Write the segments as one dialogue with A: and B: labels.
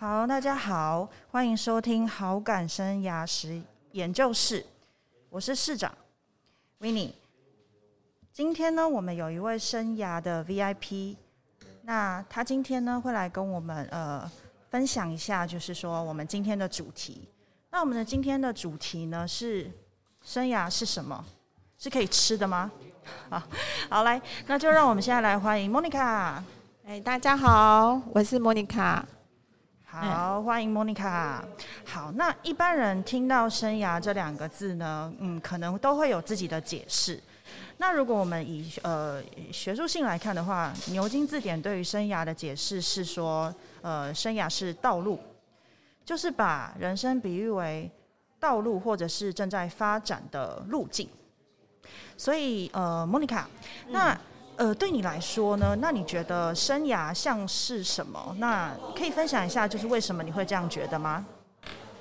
A: 好，大家好，欢迎收听好感生涯实研究室，我是市长 w i n n i 今天呢，我们有一位生涯的 VIP，那他今天呢会来跟我们呃分享一下，就是说我们今天的主题。那我们的今天的主题呢是生涯是什么？是可以吃的吗？好，好来，那就让我们现在来欢迎 Monica。
B: 哎，大家好，我是 Monica。
A: 好，欢迎 Monica。好，那一般人听到“生涯”这两个字呢，嗯，可能都会有自己的解释。那如果我们以呃学术性来看的话，牛津字典对于生涯的解释是说，呃，生涯是道路，就是把人生比喻为道路或者是正在发展的路径。所以，呃，Monica，那。呃，对你来说呢？那你觉得生涯像是什么？那可以分享一下，就是为什么你会这样觉得吗？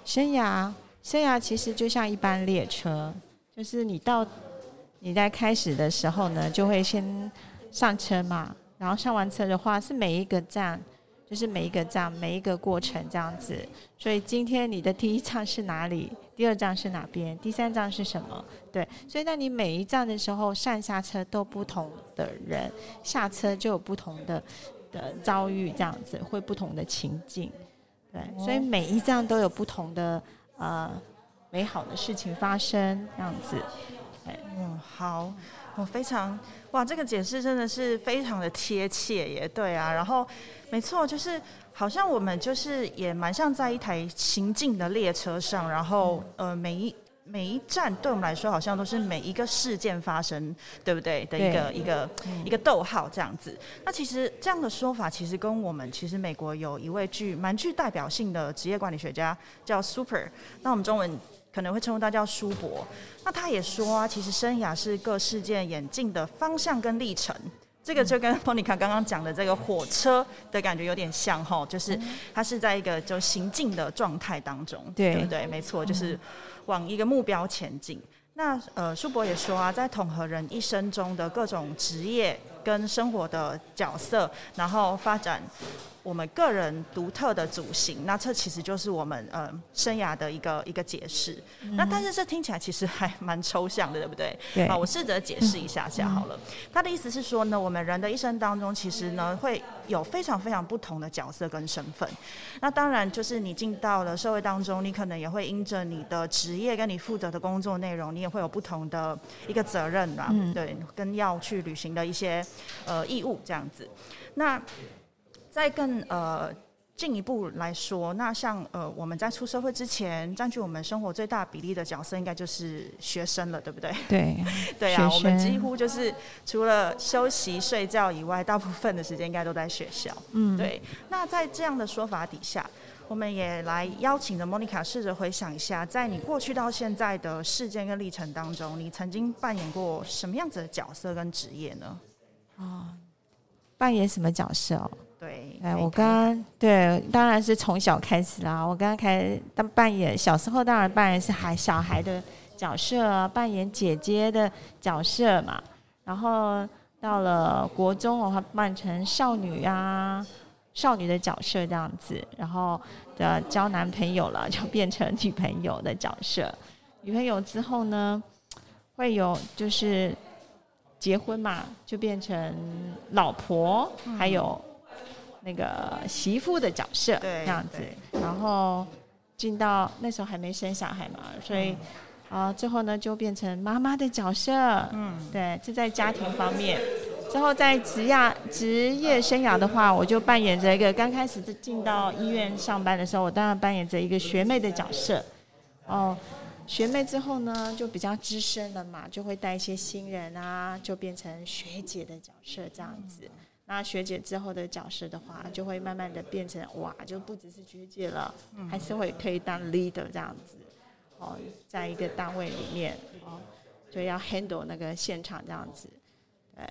B: 生涯，生涯其实就像一班列车，就是你到你在开始的时候呢，就会先上车嘛，然后上完车的话，是每一个站。就是每一个站，每一个过程这样子。所以今天你的第一站是哪里？第二站是哪边？第三站是什么？对。所以那你每一站的时候，上下车都不同的人，下车就有不同的的遭遇，这样子会不同的情境。对。所以每一站都有不同的呃美好的事情发生，这样子。
A: 嗯，好。我非常哇，这个解释真的是非常的贴切耶，对啊，然后没错，就是好像我们就是也蛮像在一台行进的列车上，然后呃，每一每一站对我们来说，好像都是每一个事件发生，对不对？的一个一个一个逗号这样子。那其实这样的说法，其实跟我们其实美国有一位具蛮具代表性的职业管理学家叫 Super，那我们中文。可能会称呼他叫叔伯，那他也说啊，其实生涯是各事件演进的方向跟历程，这个就跟 Monica 刚刚讲的这个火车的感觉有点像哈，就是它是在一个就行进的状态当中，对不对？没错，就是往一个目标前进。那呃，叔伯也说啊，在统合人一生中的各种职业跟生活的角色，然后发展。我们个人独特的主型，那这其实就是我们呃生涯的一个一个解释。那但是这听起来其实还蛮抽象的，对不对？
B: 对。
A: 啊，我试着解释一下下好了。他的意思是说呢，我们人的一生当中，其实呢会有非常非常不同的角色跟身份。那当然就是你进到了社会当中，你可能也会因着你的职业跟你负责的工作内容，你也会有不同的一个责任啦，对，跟要去履行的一些呃义务这样子。那再更呃进一步来说，那像呃我们在出社会之前，占据我们生活最大比例的角色，应该就是学生了，对不对？
B: 对，
A: 对啊，我们几乎就是除了休息睡觉以外，大部分的时间应该都在学校。嗯，对。那在这样的说法底下，我们也来邀请的莫妮卡试着回想一下，在你过去到现在的事件跟历程当中，你曾经扮演过什么样子的角色跟职业呢？
B: 啊，扮演什么角色哦？
A: 对，
B: 哎，我刚刚对，当然是从小开始啦。我刚刚开当扮演，小时候当然扮演是孩小孩的角色，扮演姐姐的角色嘛。然后到了国中，我还扮成少女啊，少女的角色这样子。然后的交男朋友了，就变成女朋友的角色。女朋友之后呢，会有就是结婚嘛，就变成老婆，还有。那个媳妇的角色这样子，然后进到那时候还没生小孩嘛，所以啊，最后呢就变成妈妈的角色。嗯，对，这在家庭方面。之后在职业职业生涯的话，我就扮演着一个刚开始进到医院上班的时候，我当然扮演着一个学妹的角色。哦，学妹之后呢就比较资深了嘛，就会带一些新人啊，就变成学姐的角色这样子。那学姐之后的角色的话，就会慢慢的变成哇，就不只是学姐了，还是会可以当 leader 这样子，哦，在一个单位里面，哦，就要 handle 那个现场这样子，对，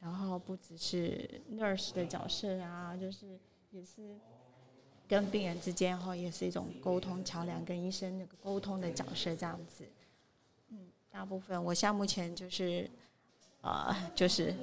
B: 然后不只是 nurse 的角色啊，就是也是跟病人之间，哈，也是一种沟通桥梁，跟医生那个沟通的角色这样子，嗯，大部分我像目前就是，呃，就是。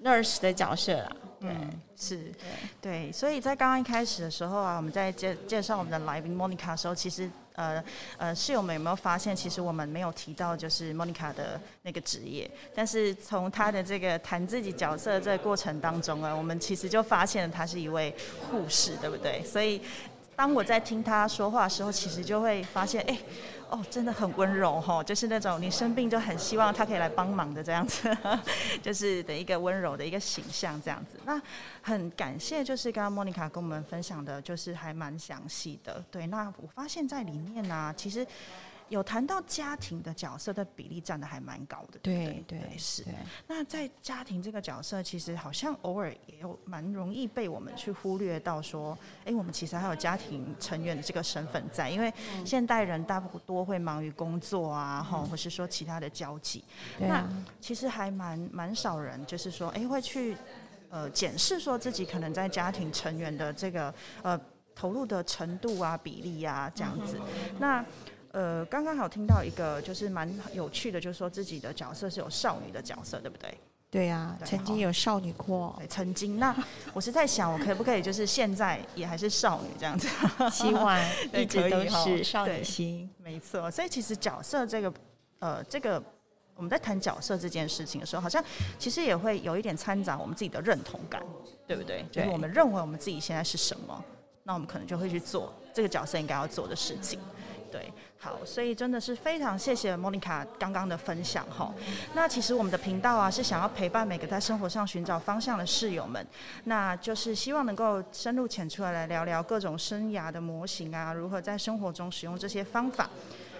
B: nurse 的角色啦。对，
A: 是，对，所以在刚刚一开始的时候啊，我们在介介绍我们的来宾 Monica 的时候，其实呃呃室友们有没有发现，其实我们没有提到就是 Monica 的那个职业，但是从她的这个谈自己角色这个过程当中啊，我们其实就发现了她是一位护士，对不对？所以当我在听他说话的时候，其实就会发现，哎。哦，真的很温柔哈，就是那种你生病就很希望他可以来帮忙的这样子，就是的一个温柔的一个形象这样子。那很感谢，就是刚刚莫妮卡跟我们分享的，就是还蛮详细的。对，那我发现在里面呢，其实。有谈到家庭的角色的比例占的还蛮高的，对对是。那在家庭这个角色，其实好像偶尔也有蛮容易被我们去忽略到，说，哎，我们其实还有家庭成员的这个身份在，因为现代人大多会忙于工作啊，哈，或是说其他的交际，那其实还蛮蛮少人，就是说，哎，会去呃检视说自己可能在家庭成员的这个呃投入的程度啊、比例啊这样子，那。呃，刚刚好听到一个就是蛮有趣的，就是说自己的角色是有少女的角色，对不对？
B: 对呀，曾经有少女过，
A: 曾经。那我是在想，我可不可以就是现在也还是少女这样子？
B: 希望 一直都是少女心，
A: 没错。所以其实角色这个，呃，这个我们在谈角色这件事情的时候，好像其实也会有一点掺杂我们自己的认同感，对不对？就是我们认为我们自己现在是什么，那我们可能就会去做这个角色应该要做的事情。对，好，所以真的是非常谢谢莫妮卡刚刚的分享哈。那其实我们的频道啊，是想要陪伴每个在生活上寻找方向的室友们，那就是希望能够深入浅出来聊聊各种生涯的模型啊，如何在生活中使用这些方法。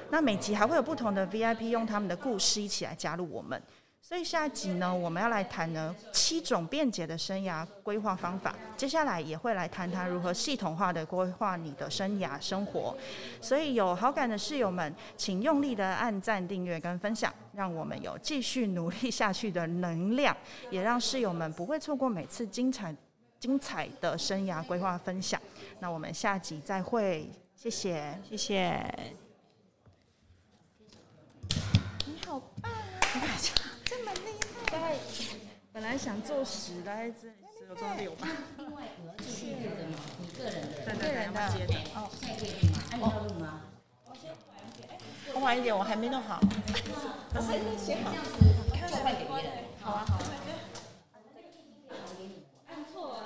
A: 那每集还会有不同的 VIP 用他们的故事一起来加入我们。所以下一集呢，我们要来谈呢七种便捷的生涯规划方法。接下来也会来谈谈如何系统化的规划你的生涯生活。所以有好感的室友们，请用力的按赞、订阅跟分享，让我们有继续努力下去的能量，也让室友们不会错过每次精彩、精彩的生涯规划分享。那我们下集再会，谢谢，
B: 谢谢。
A: 你好棒啊！本来想做十，的，还是只有做六吧。另外，我要继续录的吗？你个人的，个人的。哦，现在可以吗？按照录吗？我先晚一点。我晚一点，我还没弄好。不是，先好。这样子，看换给别人。好啊，好啊。